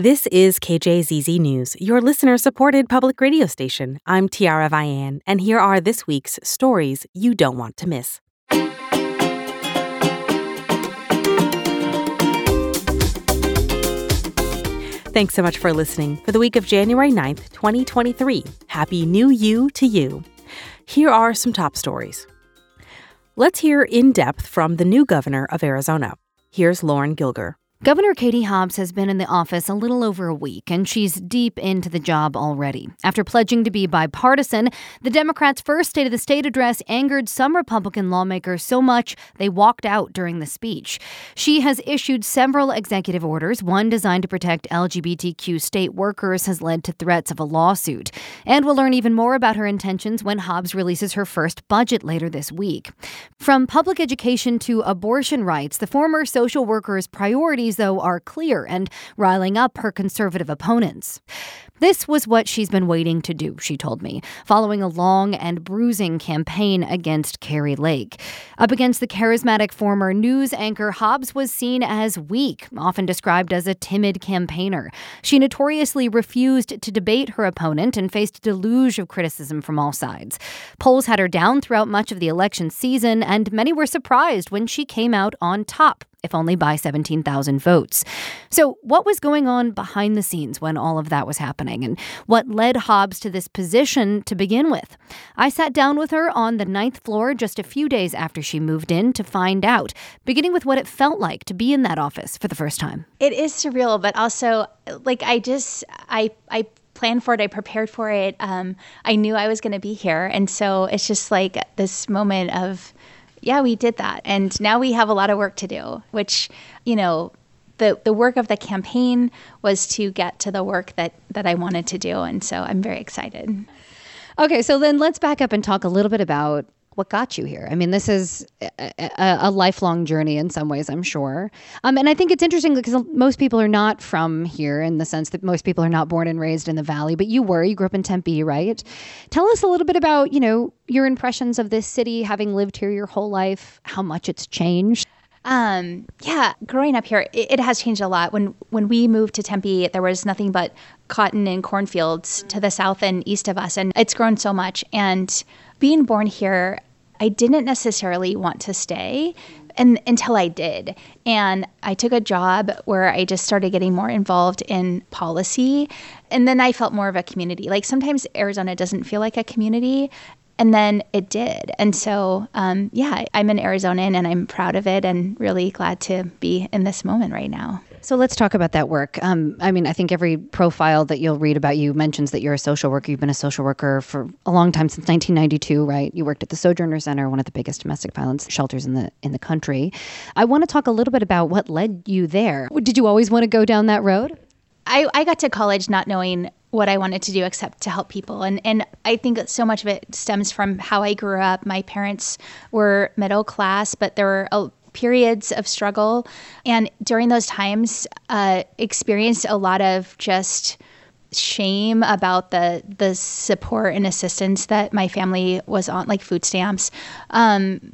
This is KJZZ News, your listener supported public radio station. I'm Tiara Vian, and here are this week's stories you don't want to miss. Thanks so much for listening for the week of January 9th, 2023. Happy New You to you. Here are some top stories. Let's hear in depth from the new governor of Arizona. Here's Lauren Gilger. Governor Katie Hobbs has been in the office a little over a week, and she's deep into the job already. After pledging to be bipartisan, the Democrats' first State of the State address angered some Republican lawmakers so much they walked out during the speech. She has issued several executive orders. One designed to protect LGBTQ state workers has led to threats of a lawsuit. And we'll learn even more about her intentions when Hobbs releases her first budget later this week. From public education to abortion rights, the former social worker's priorities though, are clear and riling up her conservative opponents. This was what she's been waiting to do, she told me, following a long and bruising campaign against Kari Lake. Up against the charismatic former news anchor, Hobbs was seen as weak, often described as a timid campaigner. She notoriously refused to debate her opponent and faced a deluge of criticism from all sides. Polls had her down throughout much of the election season, and many were surprised when she came out on top if only by 17,000 votes. So, what was going on behind the scenes when all of that was happening, and what led Hobbs to this position to begin with? I sat down with her on the ninth floor just a few days after she moved in to find out, beginning with what it felt like to be in that office for the first time. It is surreal, but also, like, I just, I, I, planned for it. I prepared for it. Um, I knew I was going to be here, and so it's just like this moment of yeah, we did that. And now we have a lot of work to do, which, you know, the, the work of the campaign was to get to the work that, that I wanted to do. And so I'm very excited. Okay, so then let's back up and talk a little bit about what got you here. I mean, this is a, a, a lifelong journey in some ways, I'm sure. Um, and I think it's interesting because most people are not from here in the sense that most people are not born and raised in the valley, but you were. You grew up in Tempe, right? Tell us a little bit about, you know, your impressions of this city, having lived here your whole life, how much it's changed. Um, yeah, growing up here, it, it, has changed a lot. When when we moved to Tempe, there was nothing but cotton and cornfields to the south and east of us, and it's grown so much. And being born here, I didn't necessarily want to stay and until I did. And I took a job where I just started getting more involved in policy. And then I felt more of a community. Like sometimes Arizona doesn't feel like a community. And then it did. And so, um, yeah, I'm an Arizonan and I'm proud of it and really glad to be in this moment right now. So let's talk about that work. Um, I mean, I think every profile that you'll read about you mentions that you're a social worker. You've been a social worker for a long time since 1992, right? You worked at the Sojourner Center, one of the biggest domestic violence shelters in the in the country. I want to talk a little bit about what led you there. Did you always want to go down that road? I, I got to college not knowing what I wanted to do except to help people. And and I think so much of it stems from how I grew up. My parents were middle class, but there were a, periods of struggle, and during those times, uh, experienced a lot of just shame about the the support and assistance that my family was on, like food stamps. Um,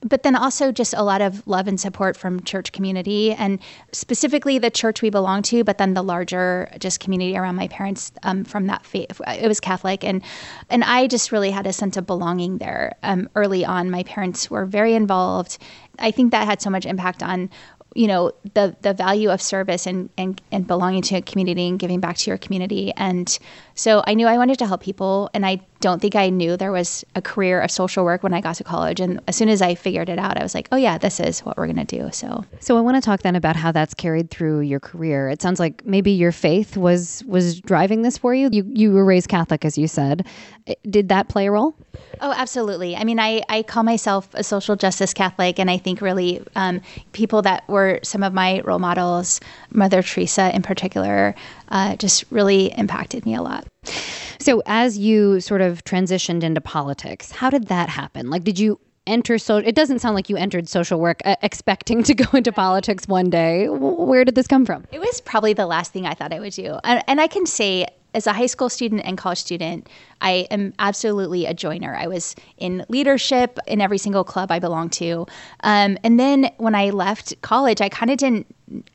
but then also just a lot of love and support from church community and specifically the church we belong to but then the larger just community around my parents um, from that faith it was catholic and and i just really had a sense of belonging there um, early on. My parents were very involved. I think that had so much impact on you know the the value of service and and and belonging to a community and giving back to your community. And so I knew I wanted to help people and I don't think I knew there was a career of social work when I got to college. And as soon as I figured it out I was like oh yeah this is what we're going to do. So so I want to talk then about how that's carried through your career. It sounds like maybe your faith was was driving this for you. You you were raised Catholic as you said. Did that play a role? Oh, absolutely. I mean, I, I call myself a social justice Catholic, and I think really um, people that were some of my role models, Mother Teresa in particular, uh, just really impacted me a lot. So, as you sort of transitioned into politics, how did that happen? Like, did you enter so it doesn't sound like you entered social work uh, expecting to go into politics one day. Where did this come from? It was probably the last thing i thought i would do. And, and i can say as a high school student and college student, I am absolutely a joiner. I was in leadership in every single club I belonged to. Um, and then when I left college, I kind of didn't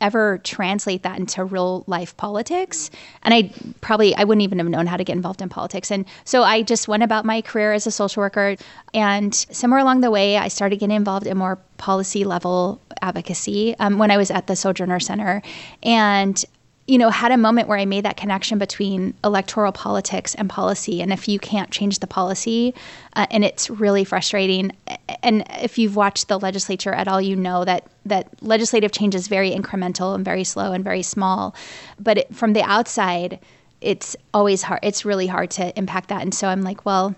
ever translate that into real life politics and i probably i wouldn't even have known how to get involved in politics and so i just went about my career as a social worker and somewhere along the way i started getting involved in more policy level advocacy um, when i was at the sojourner center and you know, had a moment where I made that connection between electoral politics and policy. And if you can't change the policy, uh, and it's really frustrating. And if you've watched the legislature at all, you know that that legislative change is very incremental and very slow and very small. But it, from the outside, it's always hard. It's really hard to impact that. And so I'm like, well,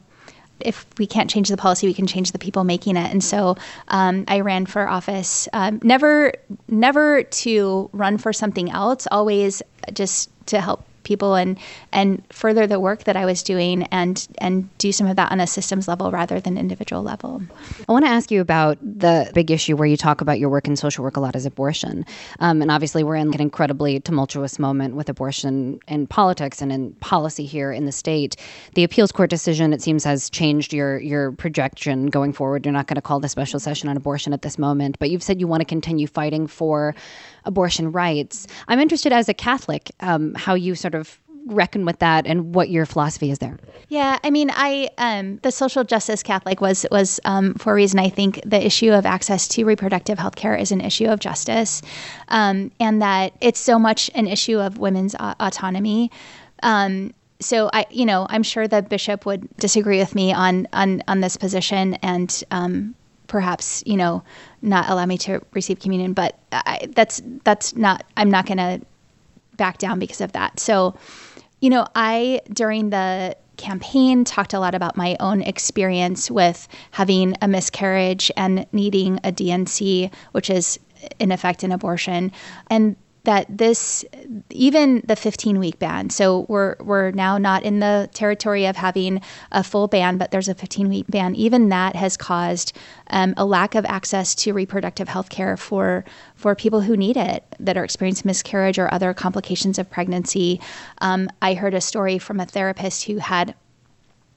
if we can't change the policy, we can change the people making it. And so um, I ran for office, um, never, never to run for something else, always just to help people and and further the work that I was doing and and do some of that on a systems level rather than individual level. I want to ask you about the big issue where you talk about your work in social work a lot is abortion, um, and obviously we're in an incredibly tumultuous moment with abortion in politics and in policy here in the state. The appeals court decision it seems has changed your your projection going forward. You're not going to call the special session on abortion at this moment, but you've said you want to continue fighting for abortion rights. I'm interested as a Catholic um, how you sort of reckon with that and what your philosophy is there. Yeah, I mean, I um, the social justice Catholic was was um, for a reason. I think the issue of access to reproductive health care is an issue of justice, um, and that it's so much an issue of women's uh, autonomy. Um, so I, you know, I'm sure the bishop would disagree with me on on on this position, and um, perhaps you know not allow me to receive communion. But I, that's that's not. I'm not going to back down because of that. So, you know, I during the campaign talked a lot about my own experience with having a miscarriage and needing a D&C, which is in effect an abortion, and that this even the 15 week ban so we're we're now not in the territory of having a full ban but there's a 15 week ban even that has caused um, a lack of access to reproductive health care for for people who need it that are experiencing miscarriage or other complications of pregnancy um, i heard a story from a therapist who had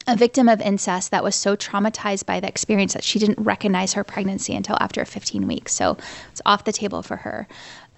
a victim of incest that was so traumatized by the experience that she didn't recognize her pregnancy until after 15 weeks. So it's off the table for her.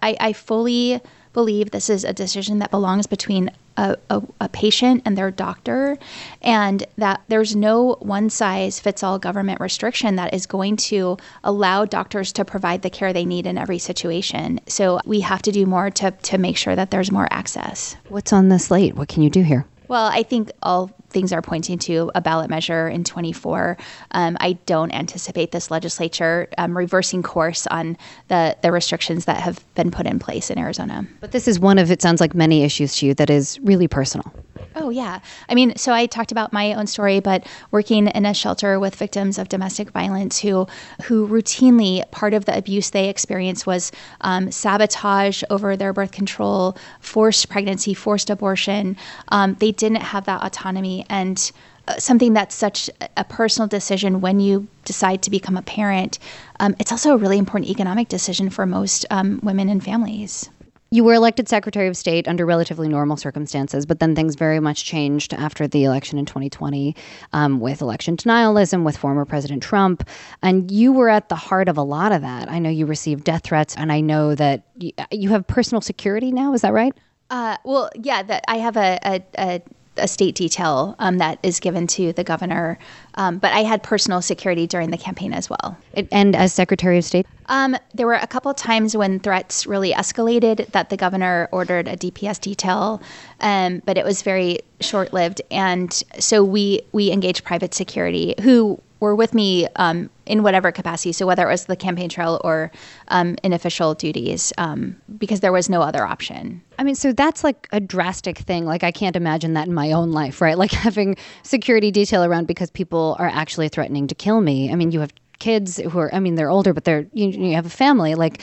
I, I fully believe this is a decision that belongs between a, a, a, patient and their doctor, and that there's no one size fits all government restriction that is going to allow doctors to provide the care they need in every situation. So we have to do more to, to make sure that there's more access. What's on the slate? What can you do here? Well, I think all things are pointing to a ballot measure in 24. Um, I don't anticipate this legislature um, reversing course on the, the restrictions that have been put in place in Arizona. But this is one of, it sounds like, many issues to you that is really personal. Oh, yeah. I mean, so I talked about my own story, but working in a shelter with victims of domestic violence who, who routinely, part of the abuse they experienced was um, sabotage over their birth control, forced pregnancy, forced abortion. Um, they didn't have that autonomy and uh, something that's such a personal decision when you decide to become a parent. Um, it's also a really important economic decision for most um, women and families. You were elected Secretary of State under relatively normal circumstances, but then things very much changed after the election in 2020 um, with election denialism, with former President Trump. And you were at the heart of a lot of that. I know you received death threats, and I know that you have personal security now. Is that right? Uh, well, yeah, that I have a, a, a a state detail um, that is given to the governor. Um, but I had personal security during the campaign as well. And as Secretary of State? Um, there were a couple times when threats really escalated that the governor ordered a DPS detail, um, but it was very short lived. And so we, we engaged private security who were with me um, in whatever capacity. So whether it was the campaign trail or um, in official duties, um, because there was no other option. I mean, so that's like a drastic thing. Like I can't imagine that in my own life, right? Like having security detail around because people are actually threatening to kill me. I mean, you have kids who are, I mean, they're older, but they're you, you have a family. Like,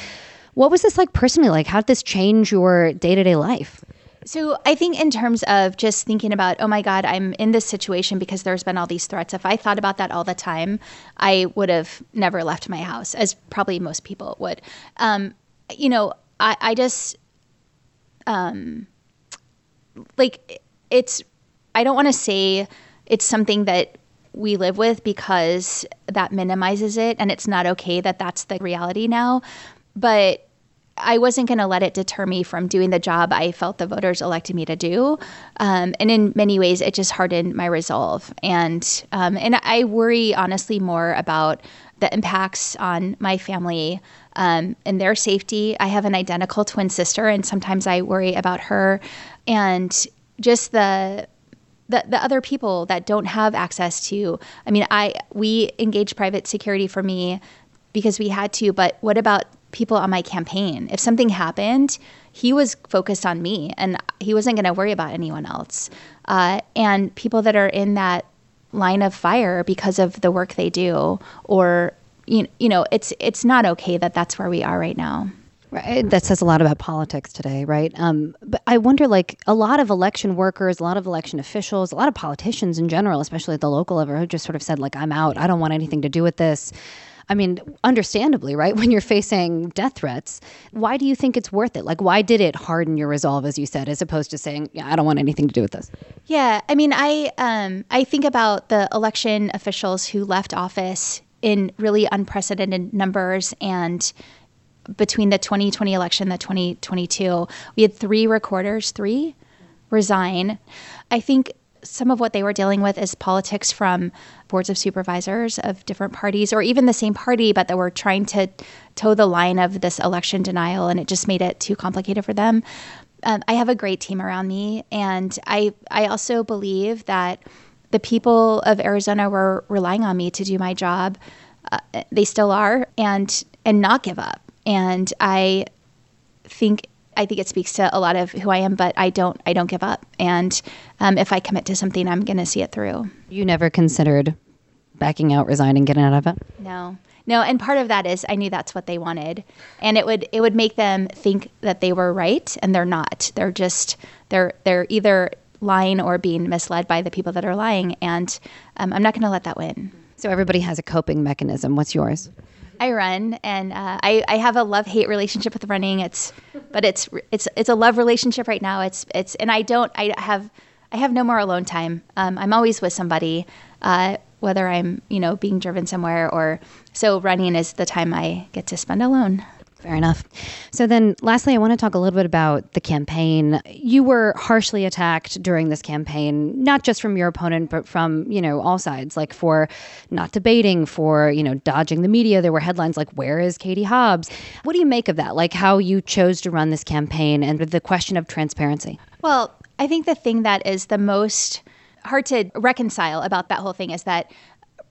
what was this like personally? Like, how did this change your day to day life? So I think in terms of just thinking about, oh my God, I'm in this situation because there's been all these threats. If I thought about that all the time, I would have never left my house, as probably most people would. Um, you know, I, I just, um, like, it's I don't want to say it's something that we live with because that minimizes it and it's not okay that that's the reality now. But I wasn't going to let it deter me from doing the job I felt the voters elected me to do. Um, and in many ways, it just hardened my resolve. And um, and I worry honestly more about the impacts on my family um, and their safety. I have an identical twin sister, and sometimes I worry about her and just the the, the other people that don't have access to i mean i we engage private security for me because we had to but what about people on my campaign if something happened he was focused on me and he wasn't going to worry about anyone else uh, and people that are in that line of fire because of the work they do or you, you know it's it's not okay that that's where we are right now Right. That says a lot about politics today, right? Um, but I wonder, like, a lot of election workers, a lot of election officials, a lot of politicians in general, especially at the local level, have just sort of said, like, I'm out. I don't want anything to do with this. I mean, understandably, right? When you're facing death threats, why do you think it's worth it? Like, why did it harden your resolve, as you said, as opposed to saying, yeah, I don't want anything to do with this? Yeah. I mean, I, um, I think about the election officials who left office in really unprecedented numbers and between the 2020 election the 2022, we had three recorders, three resign. I think some of what they were dealing with is politics from boards of supervisors of different parties or even the same party, but that were trying to toe the line of this election denial, and it just made it too complicated for them. Um, I have a great team around me, and I I also believe that the people of Arizona were relying on me to do my job. Uh, they still are, and and not give up. And I think I think it speaks to a lot of who I am, but I don't I don't give up. And um, if I commit to something, I'm going to see it through. You never considered backing out, resigning, getting out of it? No. No, and part of that is I knew that's what they wanted, and it would it would make them think that they were right, and they're not. They're just they're they're either lying or being misled by the people that are lying, and um, I'm not going to let that win. So everybody has a coping mechanism. What's yours? I run, and uh, I, I have a love hate relationship with running. It's, but it's it's it's a love relationship right now. It's it's and I don't I have I have no more alone time. Um, I'm always with somebody, uh, whether I'm you know being driven somewhere or so. Running is the time I get to spend alone. Fair enough. So then, lastly, I want to talk a little bit about the campaign. You were harshly attacked during this campaign, not just from your opponent, but from you know all sides. Like for not debating, for you know dodging the media. There were headlines like "Where is Katie Hobbs?" What do you make of that? Like how you chose to run this campaign and the question of transparency. Well, I think the thing that is the most hard to reconcile about that whole thing is that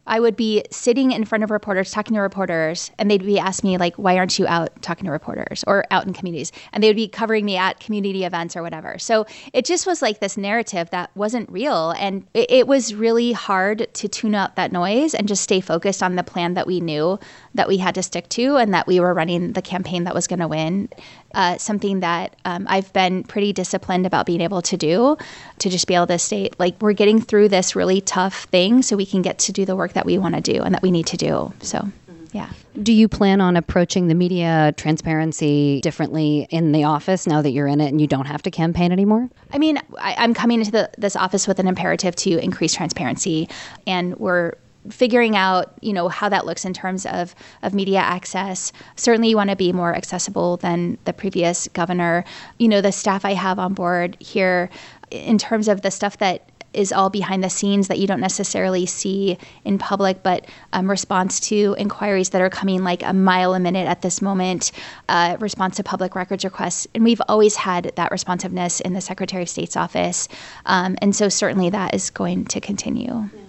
I would be sitting in front of reporters, talking to reporters, and they'd be asking me, like, why aren't you out talking to reporters or out in communities? And they would be covering me at community events or whatever. So it just was like this narrative that wasn't real. And it, it was really hard to tune out that noise and just stay focused on the plan that we knew that we had to stick to and that we were running the campaign that was going to win. Uh, something that um, I've been pretty disciplined about being able to do to just be able to state, like, we're getting through this really tough thing so we can get to do the work that we want to do and that we need to do. So, yeah. Do you plan on approaching the media transparency differently in the office now that you're in it and you don't have to campaign anymore? I mean, I, am coming into the, this office with an imperative to increase transparency, and we're figuring out you know how that looks in terms of of media access certainly you want to be more accessible than the previous governor you know the staff i have on board here in terms of the stuff that is all behind the scenes that you don't necessarily see in public, but um, response to inquiries that are coming like a mile a minute at this moment, uh, response to public records requests. And we've always had that responsiveness in the Secretary of State's office. Um, and so certainly that is going to continue. Yeah.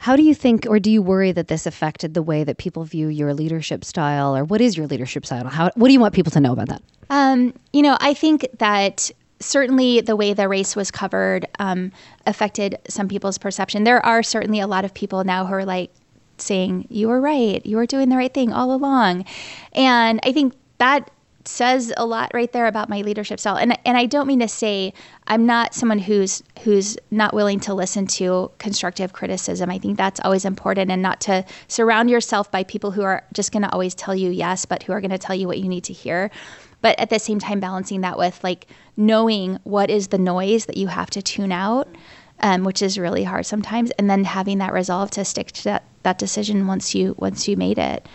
How do you think, or do you worry that this affected the way that people view your leadership style, or what is your leadership style? How, what do you want people to know about that? Um, you know, I think that certainly the way the race was covered um, affected some people's perception. There are certainly a lot of people now who are like saying, You were right, you were doing the right thing all along. And I think that says a lot right there about my leadership style. And and I don't mean to say I'm not someone who's who's not willing to listen to constructive criticism. I think that's always important and not to surround yourself by people who are just going to always tell you yes, but who are going to tell you what you need to hear. but at the same time balancing that with like knowing what is the noise that you have to tune out um, which is really hard sometimes and then having that resolve to stick to that, that decision once you once you made it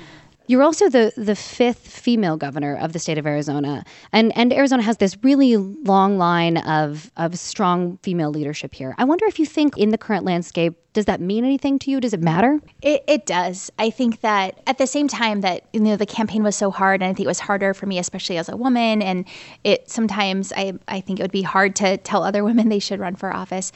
you're also the the fifth female governor of the state of Arizona, and and Arizona has this really long line of of strong female leadership here. I wonder if you think in the current landscape, does that mean anything to you? Does it matter? It, it does. I think that at the same time that you know the campaign was so hard, and I think it was harder for me, especially as a woman, and it sometimes I I think it would be hard to tell other women they should run for office.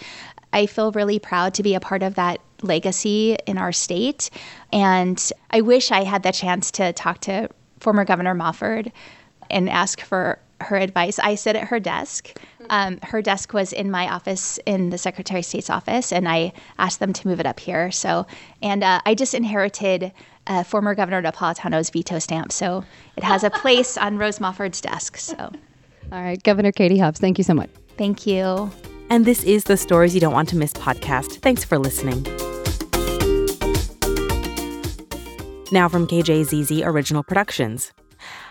I feel really proud to be a part of that legacy in our state. And I wish I had the chance to talk to former Governor Mofford and ask for her advice. I sit at her desk. Um, her desk was in my office in the Secretary of State's office, and I asked them to move it up here. So, and uh, I just inherited uh, former Governor Napolitano's veto stamp, so it has a place on Rose Mofford's desk. So, all right, Governor Katie Hobbs, thank you so much. Thank you. And this is the Stories You Don't Want to Miss podcast. Thanks for listening. Now from KJZZ Original Productions.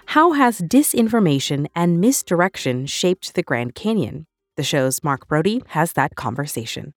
How has disinformation and misdirection shaped the Grand Canyon? The show's Mark Brodie has that conversation.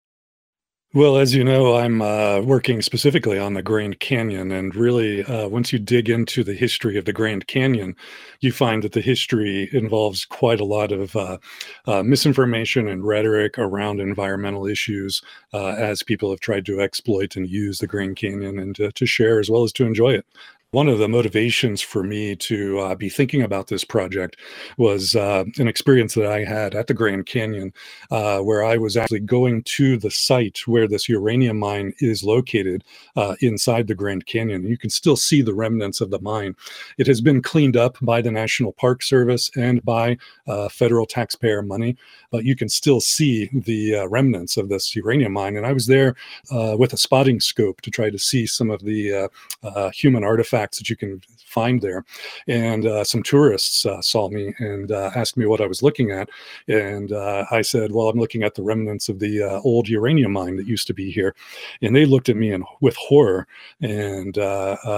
Well, as you know, I'm uh, working specifically on the Grand Canyon. And really, uh, once you dig into the history of the Grand Canyon, you find that the history involves quite a lot of uh, uh misinformation and rhetoric around environmental issues uh, as people have tried to exploit and use the Grand Canyon and to, to share as well as to enjoy it. One of the motivations for me to uh, be thinking about this project was uh, an experience that I had at the Grand Canyon, uh, where I was actually going to the site where this uranium mine is located uh, inside the Grand Canyon. You can still see the remnants of the mine. It has been cleaned up by the National Park Service and by uh, federal taxpayer money, but you can still see the uh, remnants of this uranium mine. And I was there with a spotting scope to try to see some of the human artifacts that you can find there. And uh, some tourists uh, saw me and uh, asked me what I was looking at. And uh, I said, Well, I'm looking at the remnants of the uh, old uranium mine that used to be here. And they looked at me in, with horror and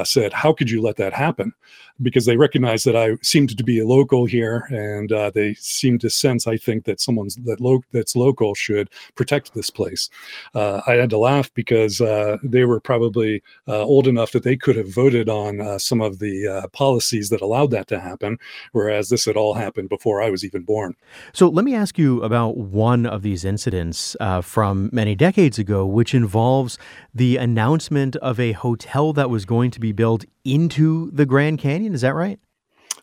said, How could you let that happen? because they recognized that I seemed to be a local here, and they seemed to sense, I think, that someone's that lo- that's local should protect this place. I had to laugh because they were probably old enough that they could have voted on uh, some of the uh, policies that allowed that to happen, whereas this had all happened before I was even born. So let me ask you about one of these incidents from many decades ago, which involves the announcement of a hotel that was going to be built into the Grand Canyon. Is that right?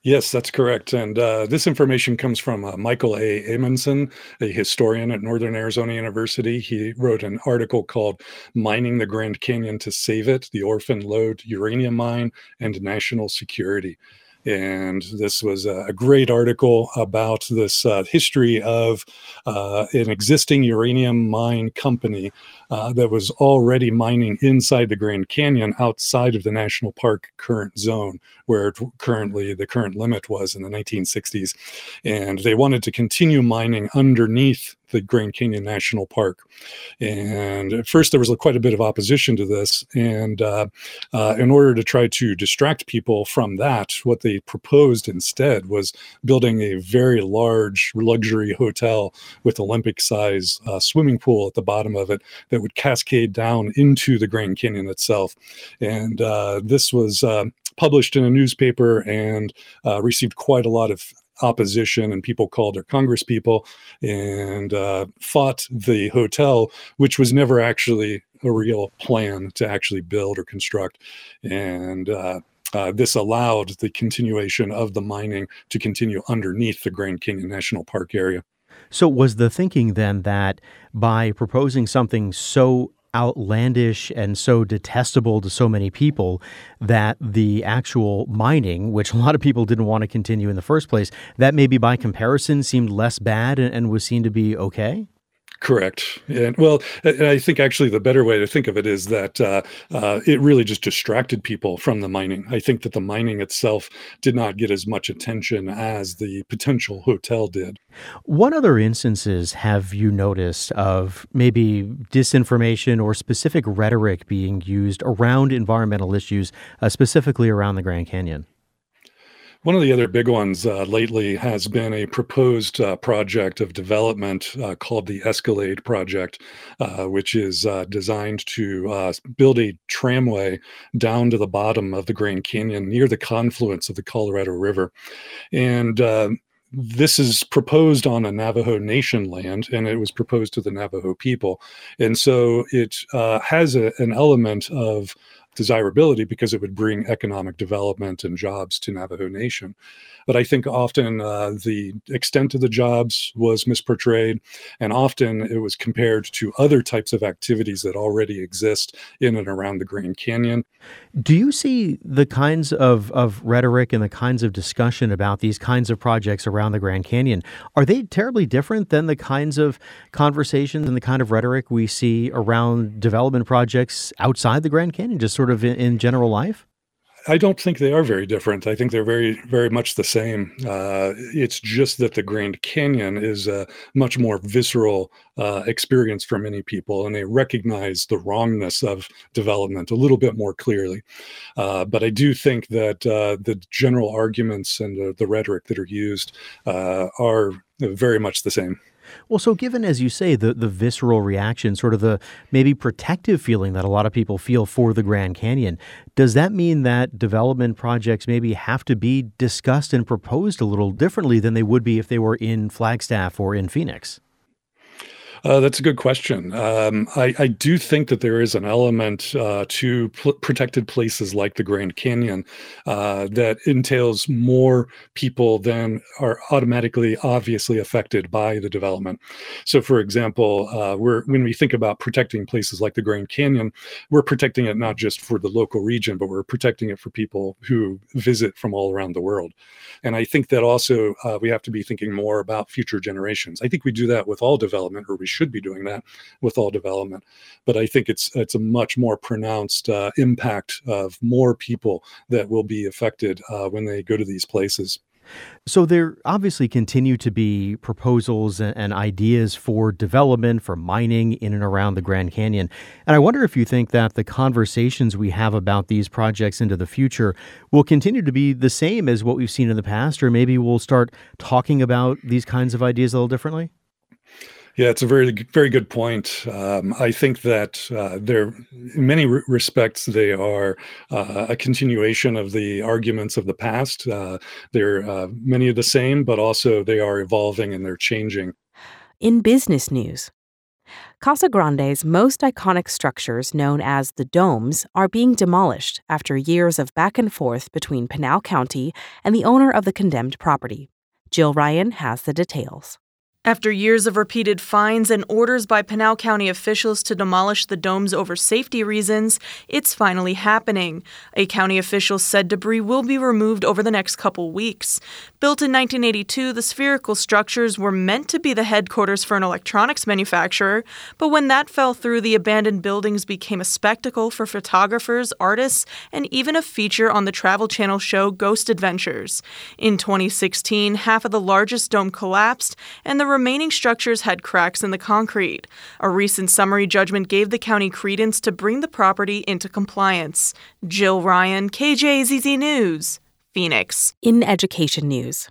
Yes, that's correct. And uh, this information comes from uh, Michael A. Amundson, a historian at Northern Arizona University. He wrote an article called Mining the Grand Canyon to Save It The Orphan Lode Uranium Mine and National Security. And this was a great article about this uh, history of uh, an existing uranium mine company uh, that was already mining inside the Grand Canyon outside of the national park current zone, where currently the current limit was in the 1960s. And they wanted to continue mining underneath the Grand Canyon National Park. And at first, there was quite a bit of opposition to this. And uh, uh, in order to try to distract people from that, what they proposed instead was building a very large luxury hotel with Olympic size uh, swimming pool at the bottom of it that would cascade down into the Grand Canyon itself. And uh, this was uh, published in a newspaper and uh, received quite a lot of opposition and people called their congresspeople and uh, fought the hotel which was never actually a real plan to actually build or construct and uh, uh, this allowed the continuation of the mining to continue underneath the Grand Canyon National Park area. So, was the thinking then that by proposing something so outlandish and so detestable to so many people that the actual mining, which a lot of people didn't want to continue in the first place, that maybe by comparison seemed less bad and, and was seen to be okay? Correct. And well, and I think actually the better way to think of it is that uh, uh, it really just distracted people from the mining. I think that the mining itself did not get as much attention as the potential hotel did. What other instances have you noticed of maybe disinformation or specific rhetoric being used around environmental issues, uh, specifically around the Grand Canyon? One of the other big ones uh, lately has been a proposed uh, project of development uh, called the Escalade Project, uh, which is uh, designed to uh, build a tramway down to the bottom of the Grand Canyon near the confluence of the Colorado River. And this is proposed on a Navajo Nation land, and it was proposed to the Navajo people. And so it has a, an element of desirability because it would bring economic development and jobs to Navajo Nation. But I think often uh, the extent of the jobs was misportrayed, and often it was compared to other types of activities that already exist in and around the Grand Canyon. Do you see the kinds of, of rhetoric and the kinds of discussion about these kinds of projects around the Grand Canyon? Are they terribly different than the kinds of conversations and the kind of rhetoric we see around development projects outside the Grand Canyon, just sort of in, in general life? I don't think they are very different. I think they're very, very much the same. Uh, it's just that the Grand Canyon is a much more visceral uh, experience for many people, and they recognize the wrongness of development a little bit more clearly. Uh, but I do think that uh, the general arguments and the, rhetoric that are used uh, are very much the same. Well, so given, as you say, the, the visceral reaction, sort of the maybe protective feeling that a lot of people feel for the Grand Canyon, does that mean that development projects maybe have to be discussed and proposed a little differently than they would be if they were in Flagstaff or in Phoenix? Uh, that's a good question. Um, I, I, do think that there is an element uh, to pl- protected places like the Grand Canyon uh, that entails more people than are automatically, obviously affected by the development. So, for example, uh, when we think about protecting places like the Grand Canyon, we're protecting it not just for the local region, but we're protecting it for people who visit from all around the world. And I think that also uh, we have to be thinking more about future generations. I think we do that with all development, or we should be doing that with all development. But I think it's it's a much more pronounced uh, impact of more people that will be affected uh, when they go to these places. So there obviously continue to be proposals and, and, ideas for development, for mining in and around the Grand Canyon. And I wonder if you think that the conversations we have about these projects into the future will continue to be the same as what we've seen in the past, or maybe we'll start talking about these kinds of ideas a little differently? Yeah, it's a very, very good point. Um, I think that uh, they're, in many re- respects, they are uh, a continuation of the arguments of the past. Uh, they're uh, many of the same, but also they are evolving and they're changing. In business news, Casa Grande's most iconic structures, known as the domes, are being demolished after years of back and forth between Pinal County and the owner of the condemned property. Jill Ryan has the details. After years of repeated fines and orders by Pinal County officials to demolish the domes over safety reasons, it's finally happening. A county official said debris will be removed over the next couple weeks. Built in 1982, the spherical structures were meant to be the headquarters for an electronics manufacturer, but when that fell through, the abandoned buildings became a spectacle for photographers, artists, and even a feature on the Travel Channel show Ghost Adventures. In 2016, half of the largest dome collapsed, and the remaining structures had cracks in the concrete. A recent summary judgment gave the county credence to bring the property into compliance. Jill Ryan, KJZZ News, Phoenix. In education news,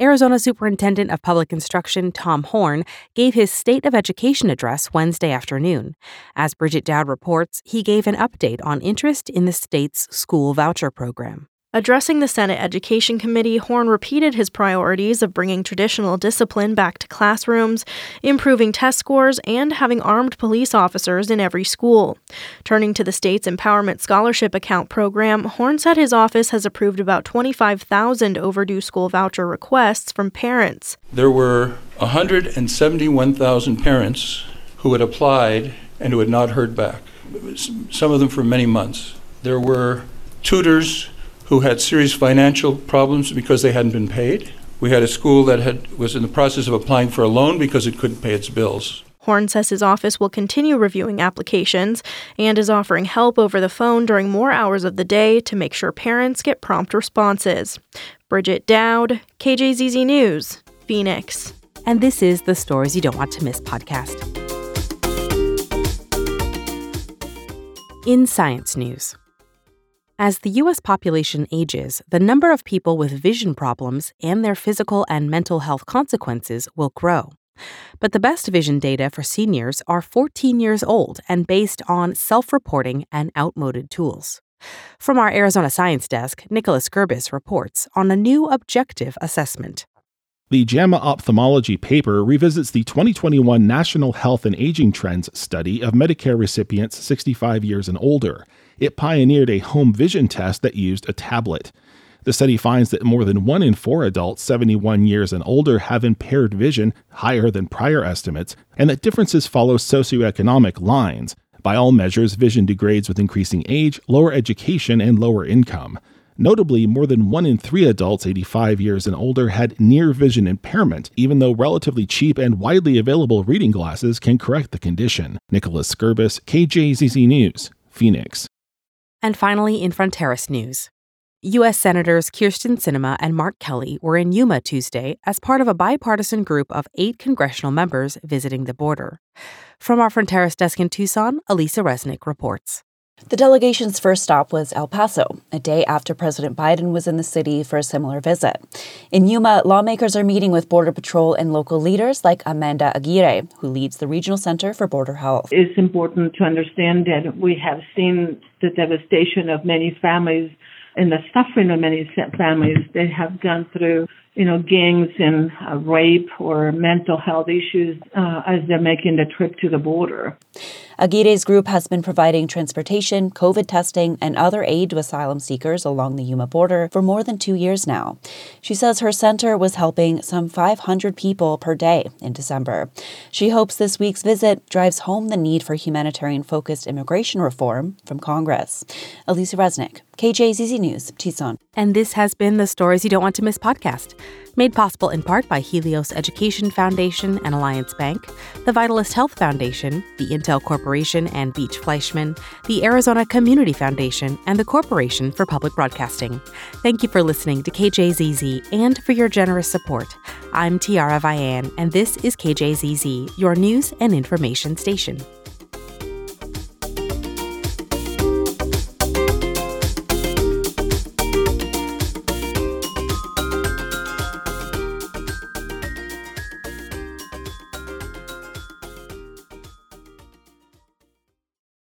Arizona Superintendent of Public Instruction Tom Horne gave his State of Education address Wednesday afternoon. As Bridget Dowd reports, he gave an update on interest in the state's school voucher program. Addressing the Senate Education Committee, Horne repeated his priorities of bringing traditional discipline back to classrooms, improving test scores, and having armed police officers in every school. Turning to the state's Empowerment Scholarship Account program, Horne said his office has approved about 25,000 overdue school voucher requests from parents. There were 171,000 parents who had applied and who had not heard back, some of them for many months. There were tutors who had serious financial problems because they hadn't been paid. We had a school that had, was in the process of applying for a loan because it couldn't pay its bills. Horne says his office will continue reviewing applications and is offering help over the phone during more hours of the day to make sure parents get prompt responses. Bridget Dowd, KJZZ News, Phoenix. And this is the Stories You Don't Want to Miss podcast. In science news, As the U.S. population ages, the number of people with vision problems and their physical and mental health consequences will grow. But the best vision data for seniors are 14 years old and based on self reporting and outmoded tools. From our Arizona Science Desk, Nicholas Gerbis reports on a new objective assessment. The JAMA Ophthalmology paper revisits the 2021 National Health and Aging Trends study of Medicare recipients 65 years and older. It pioneered a home vision test that used a tablet. The study finds that more than one in four adults 71 years and older have impaired vision, higher than prior estimates, and that differences follow socioeconomic lines. By all measures, vision degrades with increasing age, lower education, and lower income. Notably, more than one in three adults 85 years and older had near vision impairment, even though relatively cheap and widely available reading glasses can correct the condition. Nicholas Gerbis, KJZZ News, Phoenix. And finally, in Fronteras news. U.S. Senators Kyrsten Sinema and Mark Kelly were in Yuma Tuesday as part of a bipartisan group of eight congressional members visiting the border. From our Fronteras desk in Tucson, Alisa Reznick reports. The delegation's first stop was El Paso, a day after President Biden was in the city for a similar visit. In Yuma, lawmakers are meeting with Border Patrol and local leaders like Amanda Aguirre, who leads the Regional Center for Border Health. It's important to understand that we have seen the devastation of many families and the suffering of many families that have gone through, you know, gangs and uh, rape or mental health issues uh, as they're making the trip to the border. Aguirre's group has been providing transportation, COVID testing, and other aid to asylum seekers along the Yuma border for more than two years now. She says her center was helping some 500 people per day in December. She hopes this week's visit drives home the need for humanitarian focused immigration reform from Congress. Alisa Reznick, KJZZ News, Tucson. And this has been the Stories You Don't Want to Miss podcast made possible in part by Helios Education Foundation and Alliance Bank, the Vitalyst Health Foundation, the Intel Corporation and Beach Fleischman, the Arizona Community Foundation, and the Corporation for Public Broadcasting. Thank you for listening to KJZZ and for your generous support. I'm Tiara Vian, and this is KJZZ, your news and information station.